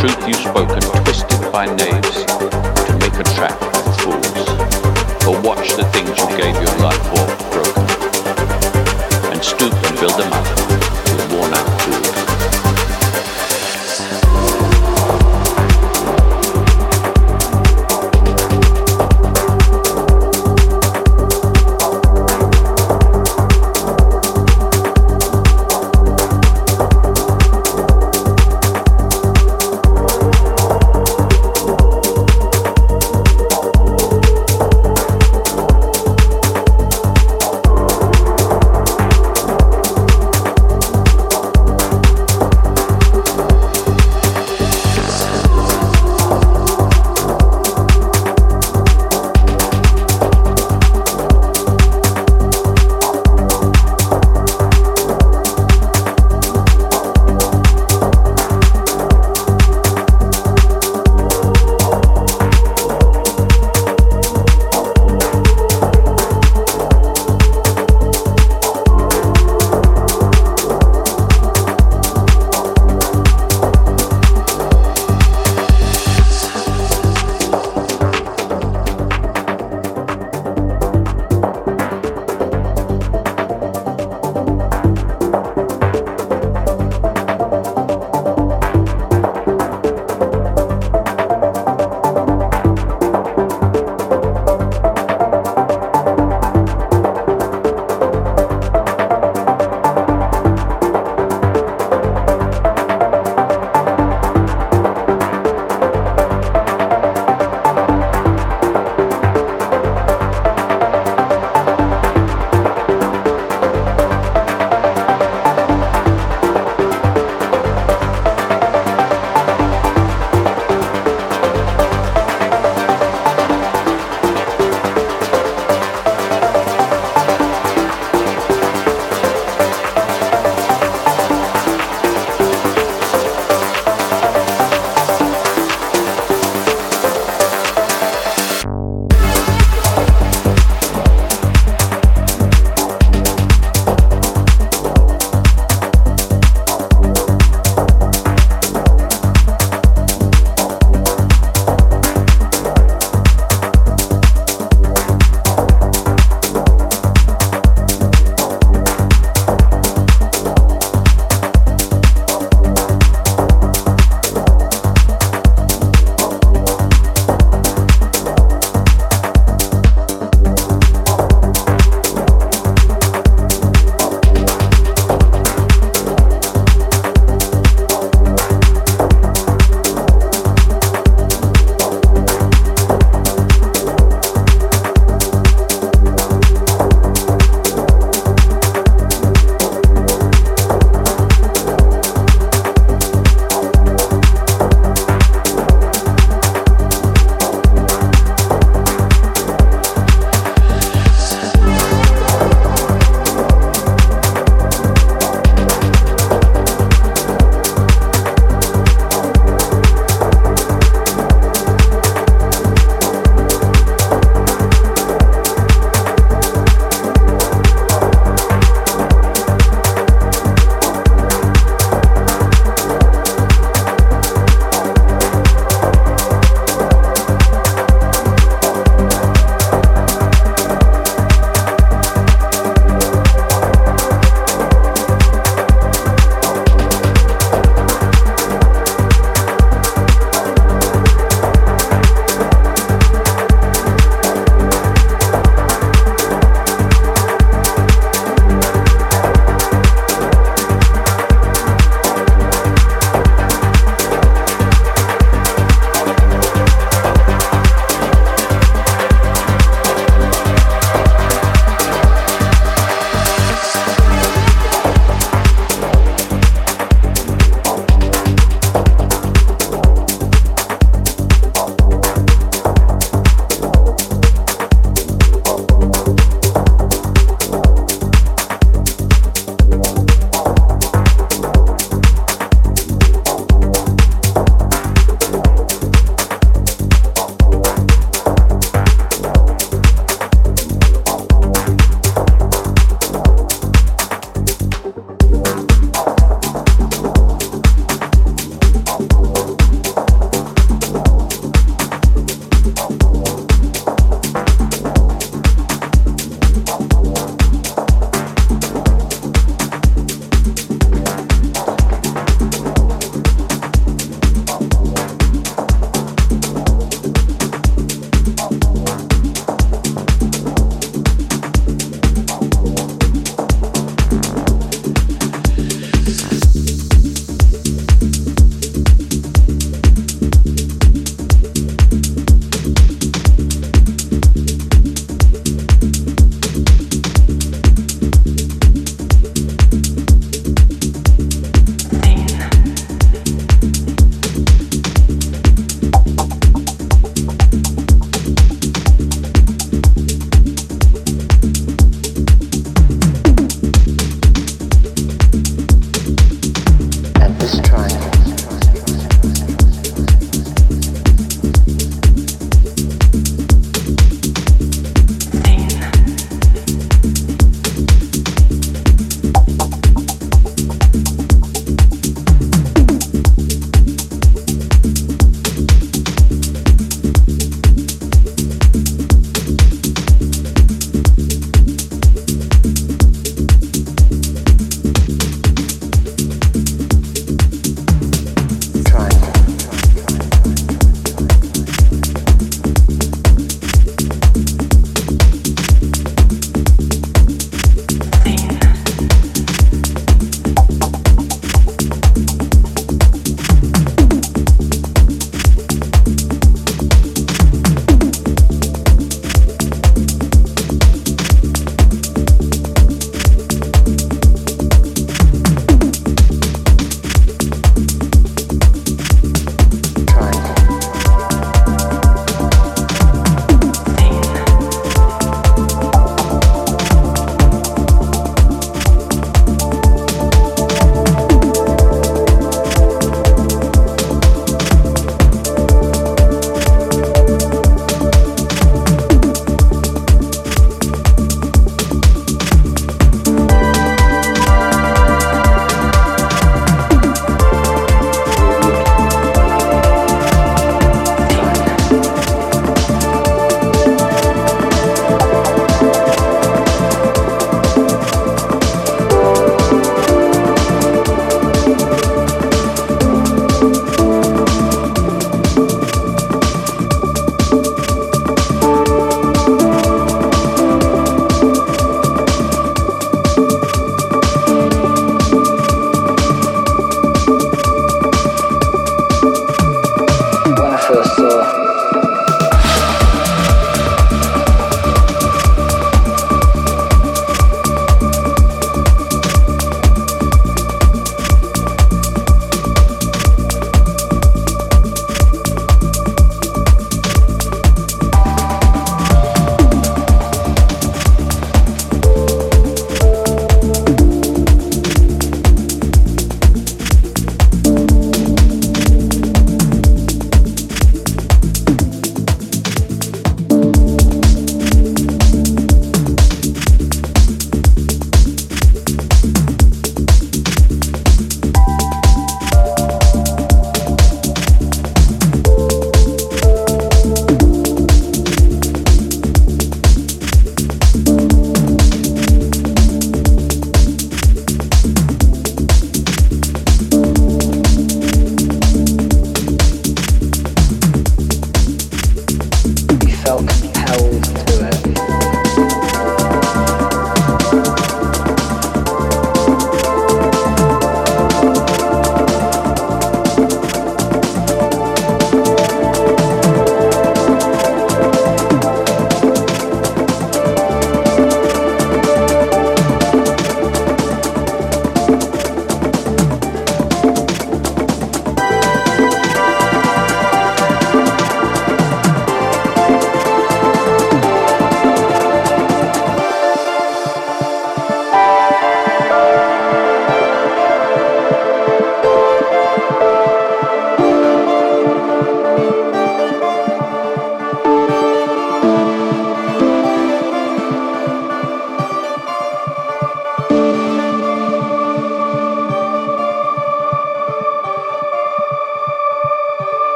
truth you've spoken twisted by knaves to make a trap for fools. But watch the things